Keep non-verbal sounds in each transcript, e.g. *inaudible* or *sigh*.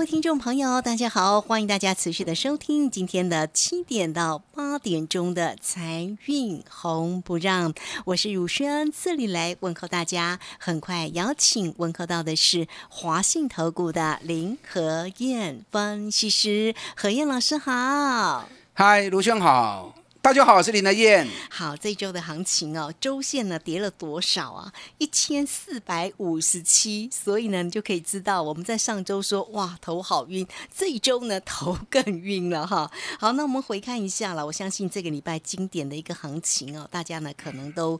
各位听众朋友，大家好，欢迎大家持续的收听今天的七点到八点钟的财运红不让，我是如轩，这里来问候大家。很快邀请问候到的是华信投顾的林和燕分析师，何燕老师好。嗨，卢轩好，大家好，我是林德燕。好，这一周的行情哦，周线呢跌了多少啊？一千四百五十七，所以呢，你就可以知道我们在上周说哇头好晕，这一周呢头更晕了哈。好，那我们回看一下了，我相信这个礼拜经典的一个行情哦，大家呢可能都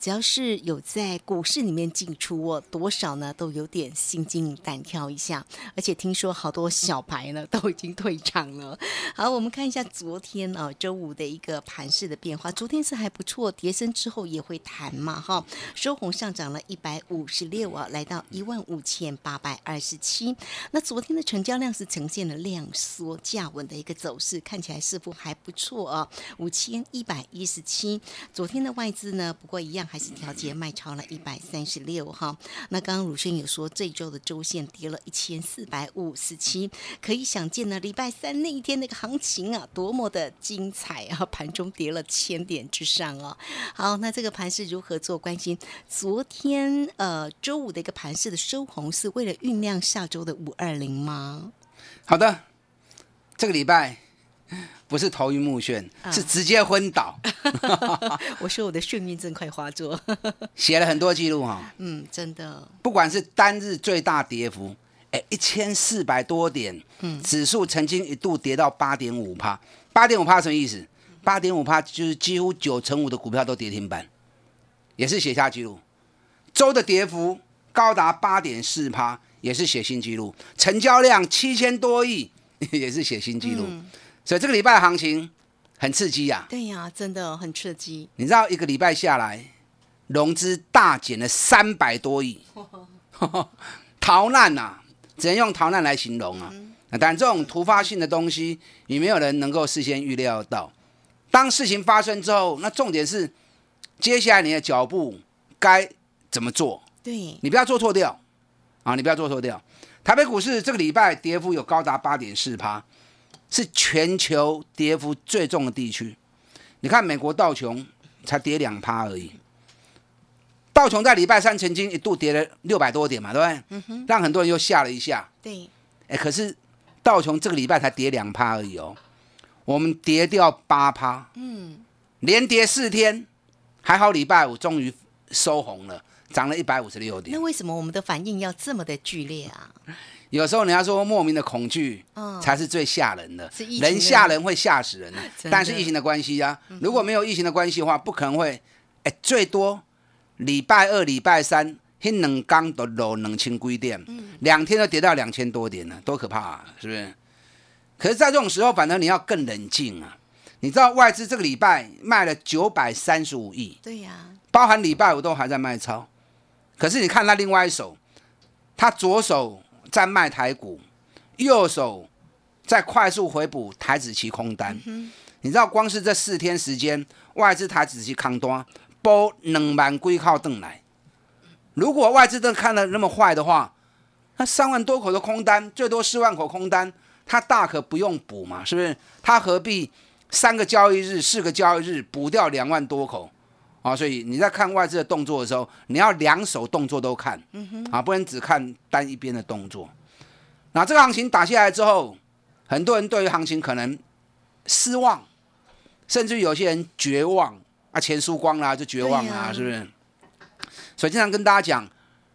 只要是有在股市里面进出哦，多少呢都有点心惊胆跳一下，而且听说好多小牌呢都已经退场了。好，我们看一下昨天哦周五的一个盘势的变化，昨天是还不错，跌升之后也会弹嘛哈，收红上涨了一百五十六啊，来到一万五千八百二十七。那昨天的成交量是呈现了量缩价稳的一个走势，看起来似乎还不错啊，五千一百一十七。昨天的外资呢，不过一样还是调节卖超了一百三十六哈。那刚刚鲁轩有说，这一周的周线跌了一千四百五十七，可以想见呢，礼拜三那一天那个行情啊，多么的精彩啊！盘中跌了千点之上哦。好，那这个盘是如何做？关心昨天呃周五的一个盘市的收红，是为了酝酿下周的五二零吗？好的，这个礼拜不是头晕目眩，啊是直接昏倒，*laughs* 我说我的眩晕症快发作，*laughs* 写了很多记录哈。嗯，真的，不管是单日最大跌幅，哎，一千四百多点，嗯，指数曾经一度跌到八点五帕，八点五帕什么意思？八点五趴就是几乎九成五的股票都跌停板，也是写下记录。周的跌幅高达八点四趴，也是写新纪录。成交量七千多亿，*laughs* 也是写新纪录。所以这个礼拜的行情很刺激啊！对呀、真的很刺激，你知道一个礼拜下来，融资大减了三百多亿，*laughs* 逃难呐、只能用逃难来形容啊。那但这种突发性的东西，也没有人能够事先预料到。当事情发生之后，那重点是接下来你的脚步该怎么做？对，你不要做错掉啊！你不要做错掉。台北股市这个礼拜跌幅有高达八点四趴，是全球跌幅最重的地区。你看美国道琼才跌两趴而已，道琼在礼拜三曾经一度跌了六百多点嘛，对不对？让很多人又吓了一下。对，哎，可是道琼这个礼拜才跌两趴而已哦，我们跌掉八趴，嗯，连跌四天，还好礼拜五终于收红了，涨了一百五十六点。那。为什么我们的反应要这么的剧烈啊？有时候人家说莫名的恐惧嗯。才是最吓人的，是疫情人吓人会吓死人 *laughs* 的。但是疫情的关系啊，如果没有疫情的关系的话，不可能会，哎，最多礼拜二、礼拜三，那两刚都落两千几点，嗯两天都跌到两千多点了，多可怕啊，是不是？可是，在这种时候，反正你要更冷静啊。你知道外资这个礼拜卖了九百三十五亿，对呀、包含礼拜五都还在卖超，可是你看他另外一手，他左手在卖台股，右手在快速回补台子期空单。你知道光是这四天时间，外资台子期空单包两万归靠邓来。如果外资真的看的那么坏的话，那三万多口的空单，最多四万口空单，他大可不用补嘛，是不是？他何必三个交易日、四个交易日补掉两万多口？啊，所以你在看外资的动作的时候，你要两手动作都看，啊，不能只看单一边的动作。那这个行情打下来之后，很多人对于行情可能失望，甚至有些人绝望啊，钱输光了、就绝望了、是不是？所以经常跟大家讲，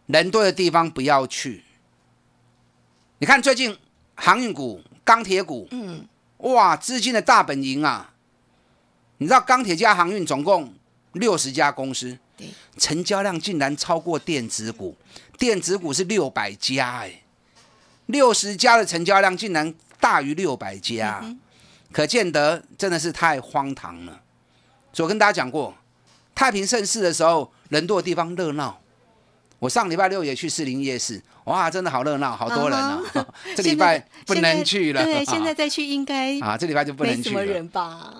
人多的地方不要去。你看最近航运股、钢铁股，嗯，哇，资金的大本营啊！你知道钢铁加航运总共六十家公司，对，成交量竟然超过电子股，电子股是六百家哎，六十家的成交量竟然大于六百家，可见得真的是太荒唐了。所以我跟大家讲过，太平盛世的时候，人多的地方热闹。我上礼拜六也去士林夜市，哇，真的好热闹，好多人啊！这礼拜不能去了，对，现在再去应该啊，这礼拜就不能去了。人吧？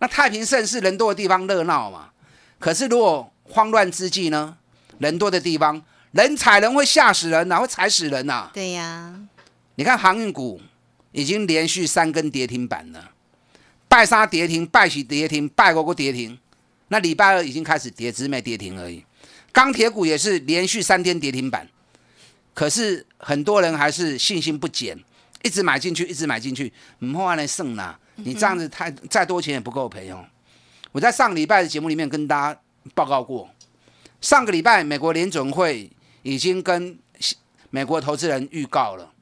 那太平盛世人多的地方热闹嘛，可是如果慌乱之际呢，人多的地方人踩人会吓死人呐，会踩死人呐。对呀，你看航运股已经连续三根跌停板了，拜沙跌停，拜喜跌停，拜五个跌停，那礼拜二已经开始跌，只是没跌停而已。钢铁股也是连续三天跌停板，可是很多人还是信心不减，一直买进去，一直买进去，唔好来剩啦。你这样子太再多钱也不够赔哦。我在上礼拜的节目里面跟大家报告过，上个礼拜美国联准会已经跟美国投资人预告了，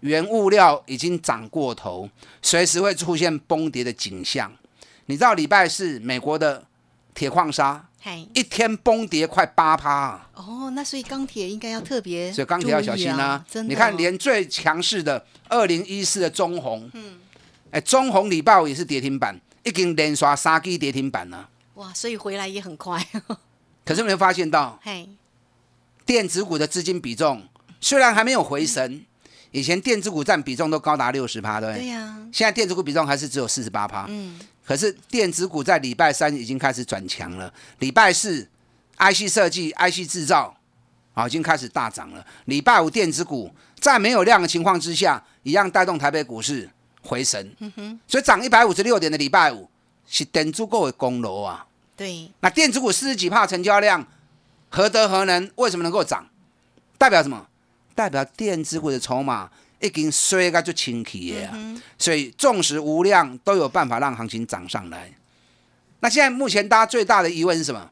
原物料已经涨过头，随时会出现崩跌的景象。你知道礼拜四美国的铁矿砂一天崩跌快八趴哦，那所以钢铁应该要特别，所以钢铁要小心啊！你看，连最强势的二零一四的中红，嗯。哎，中红礼拜五也是跌停板，已经连刷三基跌停板了。哇，所以回来也很快。*laughs* 可是没有发现到，*laughs* 嘿，电子股的资金比重虽然还没有回升，以前电子股占比重都高达六十趴，对对呀。现在电子股比重还是只有四十八趴。嗯。可是电子股在礼拜三已经开始转强了，礼拜四 IC 设计、IC 制造啊已经开始大涨了。礼拜五电子股在没有量的情况之下，一样带动台北股市。回神，所以涨一百五十六点的礼拜五是等足够的功劳啊。对，那电子股四十几帕成交量，何德何能？为什么能够涨？代表什么？代表电子股的筹码已经衰个就清气了。所以纵使无量，都有办法让行情涨上来。那现在目前大家最大的疑问是什么？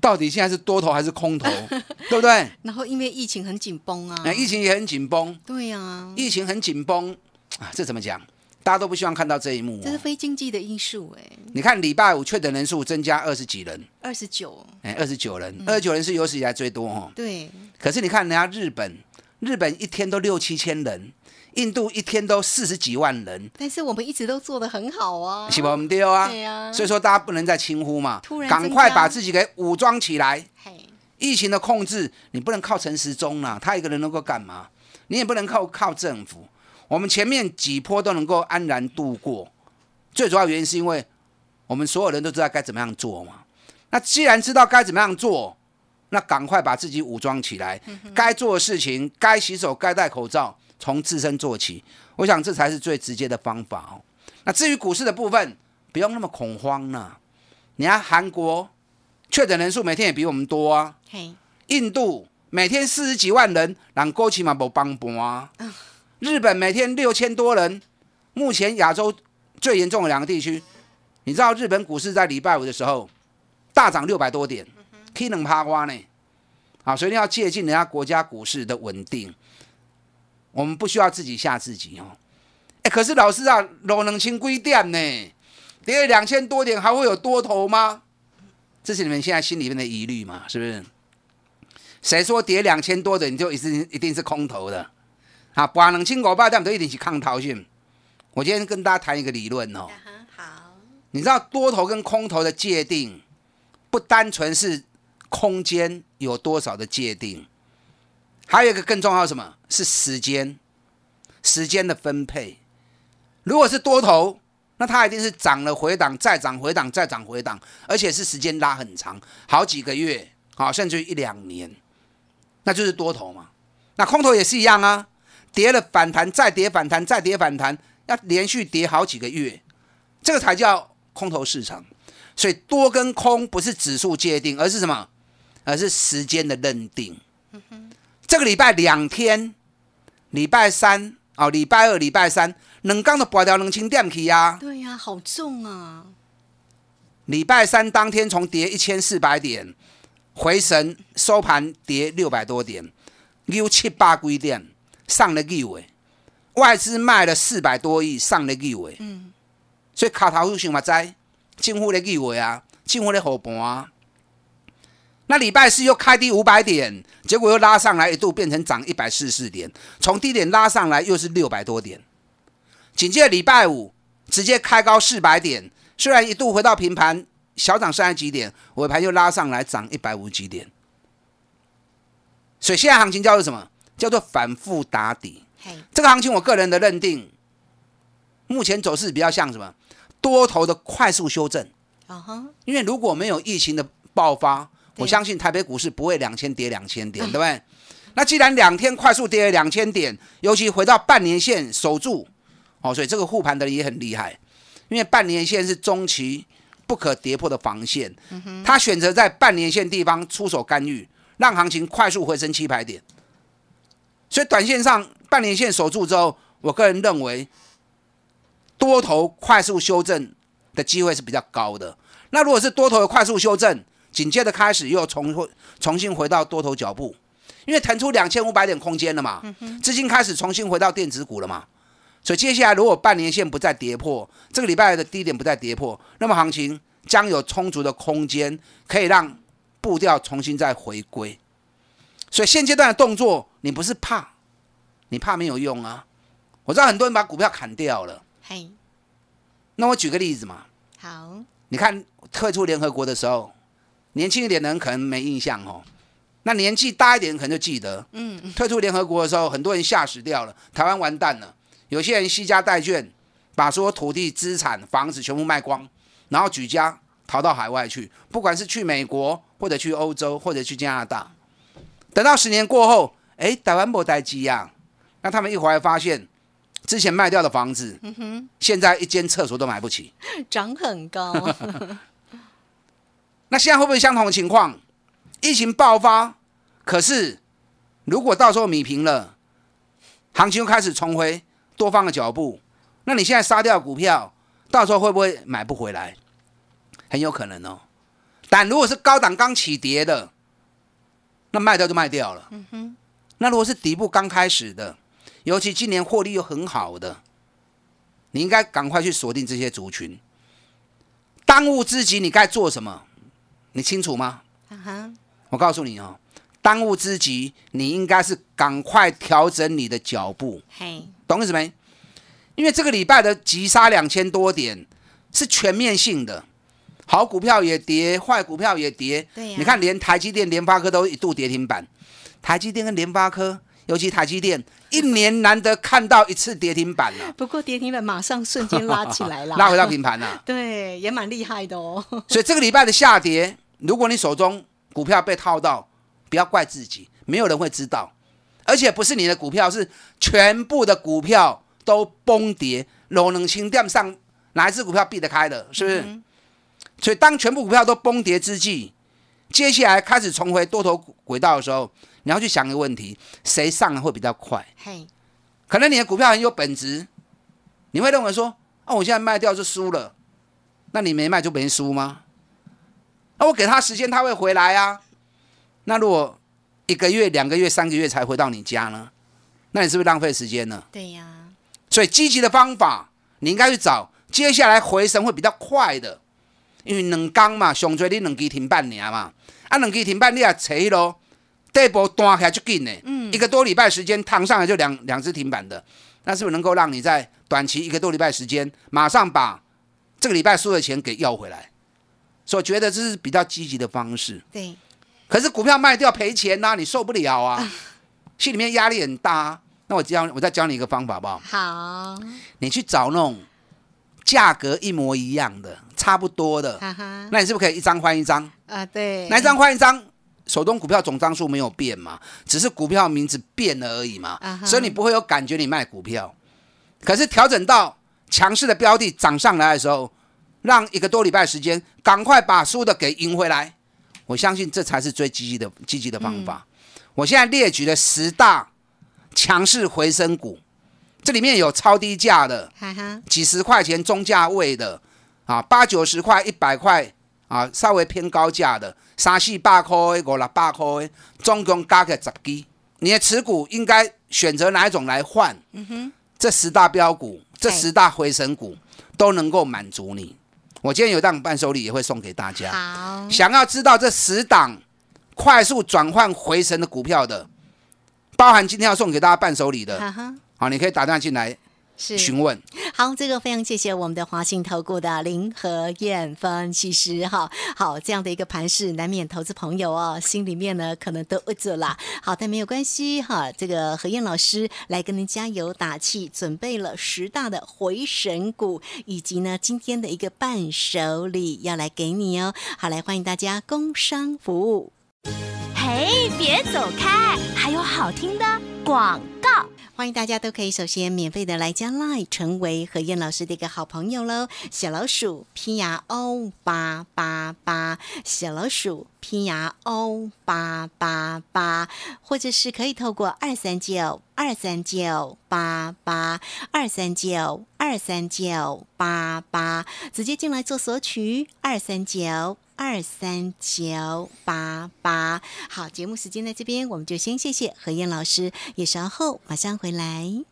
到底现在是多头还是空头？*laughs* 对不对？然后因为疫情很紧绷啊，那疫情也很紧绷。对呀，疫情很紧绷。啊，这怎么讲？大家都不希望看到这一幕。这是非经济的因素哎。你看礼拜五确诊人数增加二十几人，二十九，哎，二十九人，二十九人是有史以来最多哦。对。可是你看人家日本，日本一天都六七千人，印度一天都四十几万人。但是我们一直都做的很好啊，是吧？我们丢啊。对啊。所以说大家不能再轻忽嘛，突然赶快把自己给武装起来。疫情的控制，你不能靠陈时中啊，他一个人能够干嘛？你也不能靠靠政府。我们前面几波都能够安然度过，最主要原因是因为我们所有人都知道该怎么样做嘛。那既然知道该怎么样做，那赶快把自己武装起来，该做的事情，该洗手，该戴口罩，从自身做起。我想这才是最直接的方法哦。那至于股市的部分，不用那么恐慌呢。你看韩国确诊人数每天也比我们多啊。印度每天四十几万人，让过去嘛不帮帮啊。日本每天六千多人，目前亚洲最严重的两个地区，你知道日本股市在礼拜五的时候大涨六百多点，可以能趴瓜呢？啊，所以你要借鉴人家国家股市的稳定，我们不需要自己吓自己哦。哎，可是老师啊，楼能清规点呢，跌两千多点还会有多头吗？这是你们现在心里面的疑虑嘛？是不是？谁说跌两千多的你就一定一定是空头的？啊，八两千五百点都一定是抗头性。我今天跟大家谈一个理论哦。很好。你知道多头跟空头的界定，不单纯是空间有多少的界定，还有一个更重要什么？是时间，时间的分配。如果是多头，那它一定是涨了回档，再涨回档，再涨回档，而且是时间拉很长，好几个月，好甚至一两年，那就是多头嘛。那空头也是一样啊。跌了反弹，再跌反弹，再跌反弹，要连续跌好几个月，这个才叫空头市场。所以多跟空不是指数界定，而是什么？而是时间的认定。这个礼拜两天，礼拜三哦，礼拜二、礼拜三，冷钢的拔掉冷清点去呀？对呀，好重啊！礼拜三当天从跌一千四百点回神，收盘跌六百多点，六七八几点。上了亿尾，外资卖了四百多亿，上了亿尾。嗯，所以卡头有想嘛知，进乎咧亿尾啊，进乎咧后盘啊。那礼拜四又开低五百点，结果又拉上来，一度变成涨一百四十四点，从低点拉上来又是六百多点。紧接着礼拜五直接开高四百点，虽然一度回到平盘，小涨三十几点，尾盘又拉上来涨一百五十几点。所以现在行情叫做什么？叫做反复打底。嘿，这个行情，我个人的认定，目前走势比较像什么？多头的快速修正。啊哈，因为如果没有疫情的爆发，对我相信台北股市不会两千跌两千点，对不对？那既然两天快速跌了两千点，尤其回到半年线守住，哦，所以这个护盘的也很厉害，因为半年线是中期不可跌破的防线，他选择在半年线地方出手干预，让行情快速回升七百点。所以短线上半年线守住之后，我个人认为多头快速修正的机会是比较高的。那如果是多头的快速修正，紧接着开始又重重新回到多头脚步，因为腾出两千五百点空间了嘛，资金开始重新回到电子股了嘛，所以接下来如果半年线不再跌破，这个礼拜的低点不再跌破，那么行情将有充足的空间可以让步调重新再回归。所以现阶段的动作，你不是怕，你怕没有用啊。我知道很多人把股票砍掉了，嘿，那我举个例子嘛，好，你看退出联合国的时候，年轻一点的人可能没印象哦，那年纪大一点可能就记得。嗯，退出联合国的时候，很多人吓死掉了，台湾完蛋了。有些人惜家带眷，把所有土地、资产、房子全部卖光，然后举家逃到海外去，不管是去美国，或者去欧洲，或者去加拿大。等到十年过后，哎，台湾没待机呀，那他们一回来发现，之前卖掉的房子，现在一间厕所都买不起。*laughs* 涨很高，*laughs* 那现在会不会相同的情况？疫情爆发，可是如果到时候米平了，行情又开始重回多方的脚步，那你现在杀掉股票，到时候会不会买不回来？很有可能哦。但如果是高档刚起跌的，那卖掉就卖掉了。嗯哼那如果是底部刚开始的，尤其今年获利又很好的，你应该赶快去锁定这些族群。当务之急，你该做什么？你清楚吗？啊哈，我告诉你哦，当务之急，你应该是赶快调整你的脚步，嘿，懂意思没？因为这个礼拜的急杀两千多点是全面性的，好股票也跌，坏股票也跌。对呀你看，连台积电、联发科都一度跌停板。台积电跟联发科，尤其台积电，一年难得看到一次跌停板了、*laughs* 不过跌停板马上瞬间拉起来了，*laughs* 拉回到平盘了、*laughs* 对，也蛮厉害的哦。所以这个礼拜的下跌，如果你手中股票被套到，不要怪自己，没有人会知道，而且不是你的股票，是全部的股票都崩跌，楼能清店上哪一只股票避得开的，是不是？所以当全部股票都崩跌之际，接下来开始重回多头轨道的时候，你要去想一个问题：谁上来会比较快？嘿，可能你的股票很有本质，你会认为说，哦，我现在卖掉就输了，那你没卖就没输吗？那我给他时间，他会回来啊。那如果一个月、两个月、三个月才回到你家呢？那你是不是浪费时间呢？对呀，所以积极的方法，你应该去找接下来回升会比较快的，因为两缸嘛，上最你两期停半年嘛，啊，两期停半你也扯咯，第一波端起来就紧呢，嗯，一个多礼拜时间躺上来就两两只停板的，那是不是能够让你在短期一个多礼拜时间，马上把这个礼拜输的钱给要回来？所以我觉得这是比较积极的方式。对，可是股票卖掉赔钱呐、你受不了啊，心里面压力很大、啊。那我教我再教你一个方法好不好？好，你去找那种价格一模一样的、差不多的，哈哈，那你是不是可以一张换一张？啊，对，哪一张换一张？手中股票总张数没有变嘛，只是股票名字变了而已嘛啊所以你不会有感觉你卖股票。可是调整到强势的标的涨上来的时候，让一个多礼拜时间，赶快把输的给赢回来。我相信这才是最积极的积极的方法。我现在列举了十大强势回升股，这里面有超低价的，哈哈，几十块钱中价位的，啊，八九十块、一百块啊，稍微偏高价的，三四百块的、五六百块的，总共加起来十支。你的持股应该选择哪一种来换？嗯哼，这十大标股，这哎十大回升股都能够满足你。我今天有档伴手礼也会送给大家。好，想要知道这十档快速转换回神的股票的，包含今天要送给大家伴手礼的，好，你可以打电话进来询问。好，这个非常谢谢我们的华信投顾的林和燕分析师哈。好，这样的一个盘势，难免投资朋友哦，心里面呢可能都饿着啦。好，但没有关系哈，这个何燕老师来跟您加油打气，准备了十大的回神股，以及呢今天的一个伴手礼要来给你哦。好，来欢迎大家工商服务。嘿，别走开，还有好听的广告。欢迎大家都可以首先免费的来加 Line，成为何燕老师的一个好朋友喽。小老鼠 P R O 八八八，小老鼠拼牙 O 八八八，或者是可以透过二三九二三九八八二三九二三九八八直接进来做索取二三九。二三九八八，好，节目时间在这边，我们就先谢谢何燕老师，也稍后马上回来。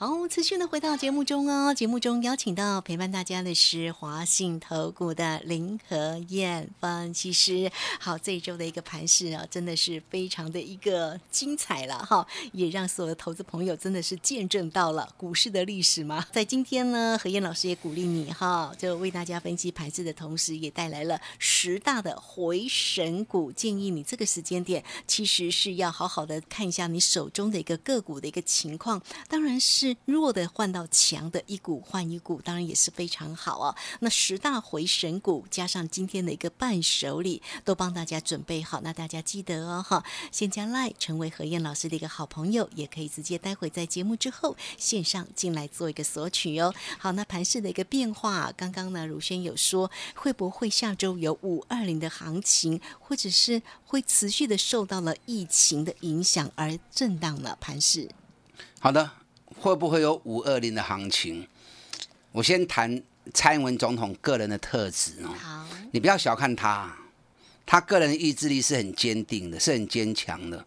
好，持续的回到节目中哦。节目中邀请到陪伴大家的是华信投顾的林和燕分析师。好，这一周的一个盘势啊，真的是非常的一个精彩了哈，也让所有的投资朋友真的是见证到了股市的历史嘛。在今天呢，何燕老师也鼓励你哈，就为大家分析盘势的同时，也带来了十大的回神股，建议你这个时间点其实是要好好的看一下你手中的一个个股的一个情况，当然是。弱的换到强的，一股换一股，当然也是非常好哦。那十大回神股加上今天的一个伴手礼，都帮大家准备好。那大家记得哦，哈，先加 Line 成为何燕老师的一个好朋友，也可以直接待会在节目之后线上进来做一个索取哦。好，那盘市的一个变化，刚刚呢，如轩有说，会不会下周有五二零的行情，或者是会持续的受到了疫情的影响而震荡了盘市？好的。会不会有五二零的行情？我先谈蔡英文总统个人的特质哦。好，你不要小看他，他个人的意志力是很坚定的，是很坚强的。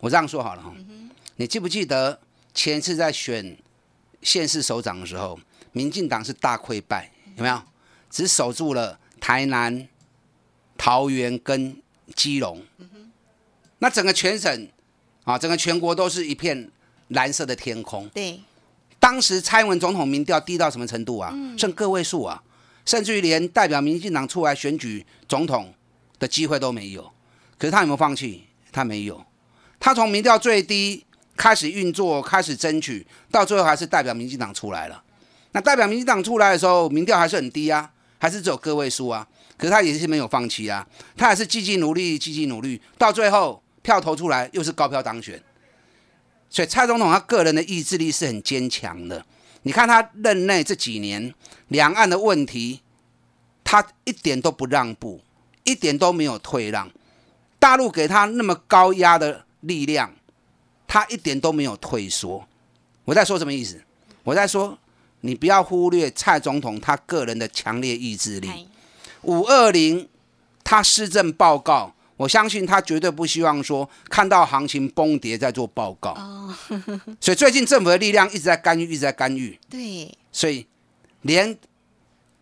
我这样说好了哈，你记不记得前一次在选县市首长的时候，民进党是大溃败，有没有？只守住了台南、桃园跟基隆。那整个全省啊，整个全国都是一片。蓝色的天空。对，当时蔡英文总统民调低到什么程度啊？剩个位数啊，甚至于连代表民进党出来选举总统的机会都没有。可是他有没有放弃？他没有。他从民调最低开始运作，开始争取，到最后还是代表民进党出来了。那代表民进党出来的时候，民调还是很低啊，还是只有个位数啊。可是他也是没有放弃啊，他还是积极努力，积极努力，到最后票投出来，又是高票当选。所以蔡总统他个人的意志力是很坚强的。你看他任内这几年，两岸的问题，他一点都不让步，一点都没有退让。大陆给他那么高压的力量，他一点都没有退缩。我在说什么意思？我在说，你不要忽略蔡总统他个人的强烈意志力。五二零，他施政报告。我相信他绝对不希望说看到行情崩跌再做报告，哦所以最近政府的力量一直在干预，一直在干预。对，所以连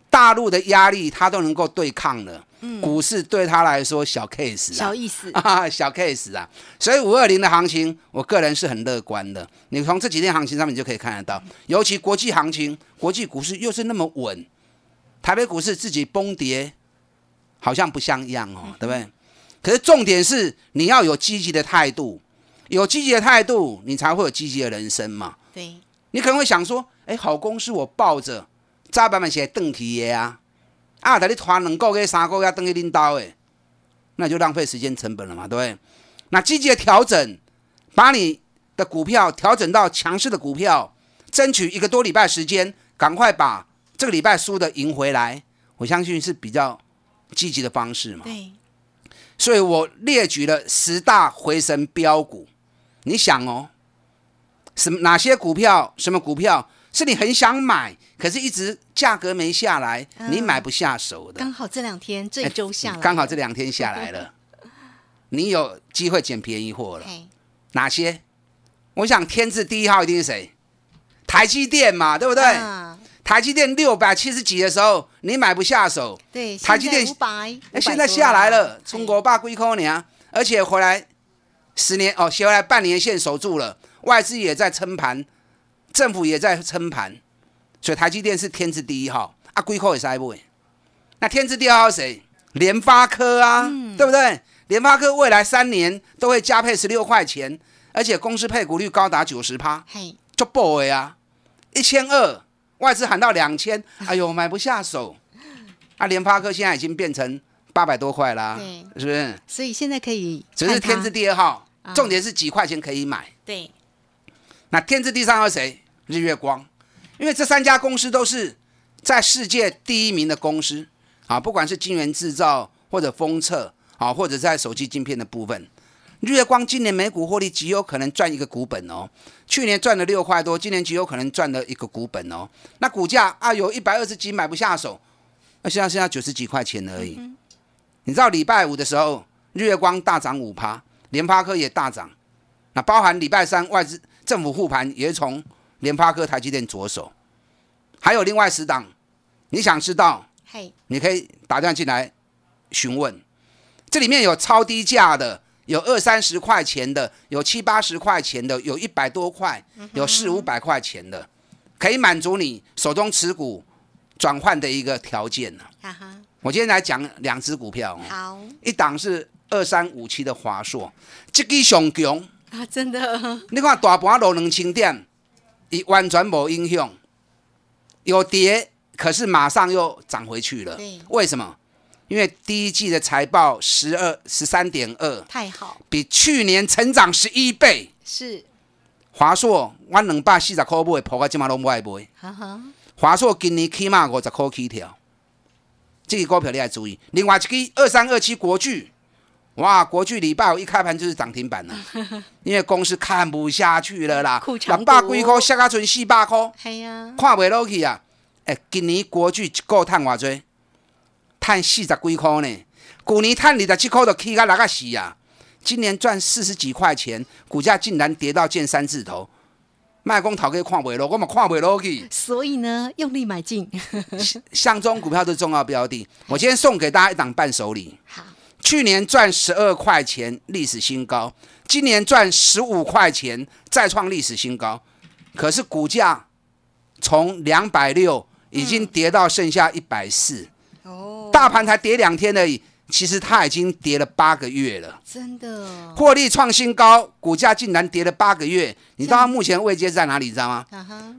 大陆的压力他都能够对抗了。股市对他来说小 case，小意思 *laughs* 啊，小 case 啊。所以五二零的行情，我个人是很乐观的。你从这几天行情上面就可以看得到，尤其国际行情，国际股市又是那么稳，台北股市自己崩跌好像不像样哦，对不对？可是重点是你要有积极的态度，有积极的态度，你才会有积极的人生嘛。对，你可能会想说，哎，好公司我抱着，早晚写邓提爷啊，啊，等你团两个月、三个月等去领导诶，那就浪费时间成本了嘛，对不对？那积极的调整，把你的股票调整到强势的股票，争取一个多礼拜时间，赶快把这个礼拜输的赢回来，我相信是比较积极的方式嘛。对。所以我列举了十大回神标股。你想哦，什么哪些股票？什么股票是你很想买，可是一直价格没下来，嗯你买不下手的？刚好这两天这一周下来刚好这两天下来了，*laughs* 你有机会捡便宜货了。哪些？我想天字第一号一定是谁？台积电嘛，对不对？啊台积电六百七十几的时候，你买不下手，对，台积电五百，哎，现在下来了，中中国霸龟扣年，而且回来十年哦，回来半年线守住了，外资也在撑盘，政府也在撑盘，所以台积电是天字第一号啊，龟扣也是 I 不那天字第二号是谁？联发科啊，对不对？联发科未来三年都会加配十六块钱，而且公司配股率高达九十趴，嘿，就爆的啊，一千二，外资喊到两千，哎呦，买不下手。啊，联发科现在已经变成八百多块啦，对是不是？所以现在可以只是天字第二号啊，重点是几块钱可以买。对，那天字第三号谁？日月光，因为这三家公司都是在世界第一名的公司啊，不管是晶圆制造或者封测啊，或者在手机晶片的部分，日月光今年每股获利极有可能赚一个股本哦。去年赚了六块多，今年极有可能赚了一个股本哦。那股价啊有一百二十几买不下手，那现在现在九十几块钱而已。你知道礼拜五的时候，日月光大涨五趴，联发科也大涨。那包含礼拜三外资政府护盘也是从联发科、台积电着手，还有另外十档，你想知道，嘿，你可以打电话进来询问。这里面有超低价的，有二三十块钱的，有七八十块钱的，有一百多块，有四五百块钱的，可以满足你手中持股转换的一个条件呢。哈哈，我今天来讲两只股票哦，好一档是二三五七的华硕，这个上强。啊，真的，你看大盘落两千点，伊完全无影响，有跌，可是马上又涨回去了。为什么？因为第一季的财报十二十三点二，太好，比去年成长十一倍。是，华硕，我两百四十块买，破到即马拢不爱买。哈哈，华硕今年起码五十块起跳，这个股票你要注意。另外一支二三二七国巨，哇，国巨礼拜五一开盘就是涨停板了，*laughs* 因为公司看不下去了啦，库藏六百股几块下到剩四百块，系啊，看袂落去啊！哎，今年国巨一个月赚偌济？赚四十几块呢，去年赚二十七块就起到哪个死啊！今年赚四十几块钱，股价竟然跌到见三字头。卖公头家看袂落，我们看袂落去。所以呢，用力买进，相中股票都是重要标的。*laughs* 我今天送给大家一档伴手礼，好，去年赚十二块钱，历史新高；今年赚十五块钱，再创历史新高。可是股价从两百六已经跌到剩下一百四，哦，大盘才跌两天而已，其实它已经跌了八个月了。真的，获利创新高，股价竟然跌了八个月。你知道它目前位阶在哪里？知道吗？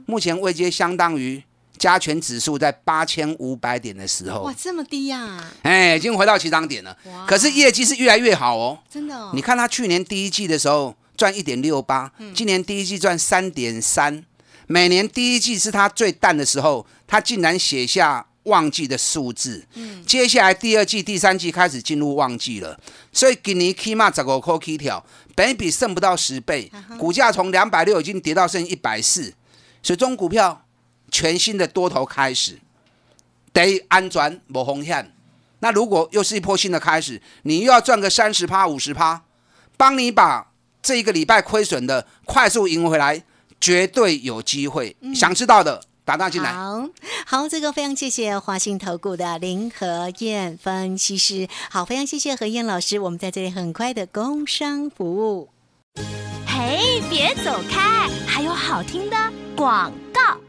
目前位阶相当于加权指数在八千五百点的时候哇，，这么低呀，哎，已经回到起涨点了哇。可是业绩是越来越好哦。真的哦，你看它去年第一季的时候赚一点六八，今年第一季赚三点三，每年第一季是它最淡的时候，它竟然写下旺季的数字。接下来第二季、第三季开始进入旺季了，所以今年起码十五块起跳，本益比剩不到十倍，股价从两百六已经跌到剩一百四，所以中股票全新的多头开始，得安全无风险。那如果又是一波新的开始，你又要赚个三十趴、五十趴，帮你把这一个礼拜亏损的快速赢回来，绝对有机会。想知道的打大进来。好好，这个非常谢谢华信投顾的林和燕分析师。好，非常谢谢何燕老师，我们在这里很快的工商服务。嘿，别走开，还有好听的广告。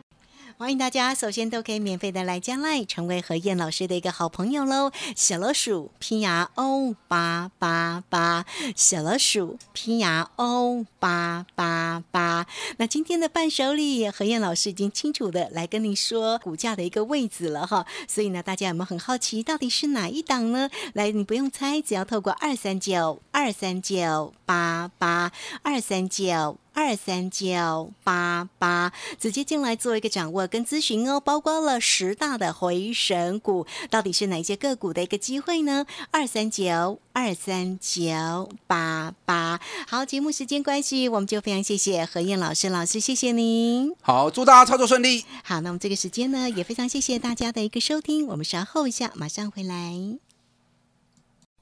欢迎大家，首先都可以免费的来加赖，成为何燕老师的一个好朋友喽。小老鼠拼牙 O 八八八，小老鼠拼牙 O 八八八。那今天的伴手礼，何燕老师已经清楚的来跟你说股价的一个位置了哈。所以呢，大家有没有很好奇，到底是哪一档呢？来，你不用猜，只要透过二三九二三九八八二三九。二三九八八，直接进来做一个掌握跟咨询哦，包括了十大的回神股，到底是哪些个股的一个机会呢？二三九二三九八八。好，节目时间关系，我们就非常谢谢何燕老师，老师谢谢您。好，祝大家操作顺利。好，那么这个时间呢，也非常谢谢大家的一个收听，我们稍后一下马上回来。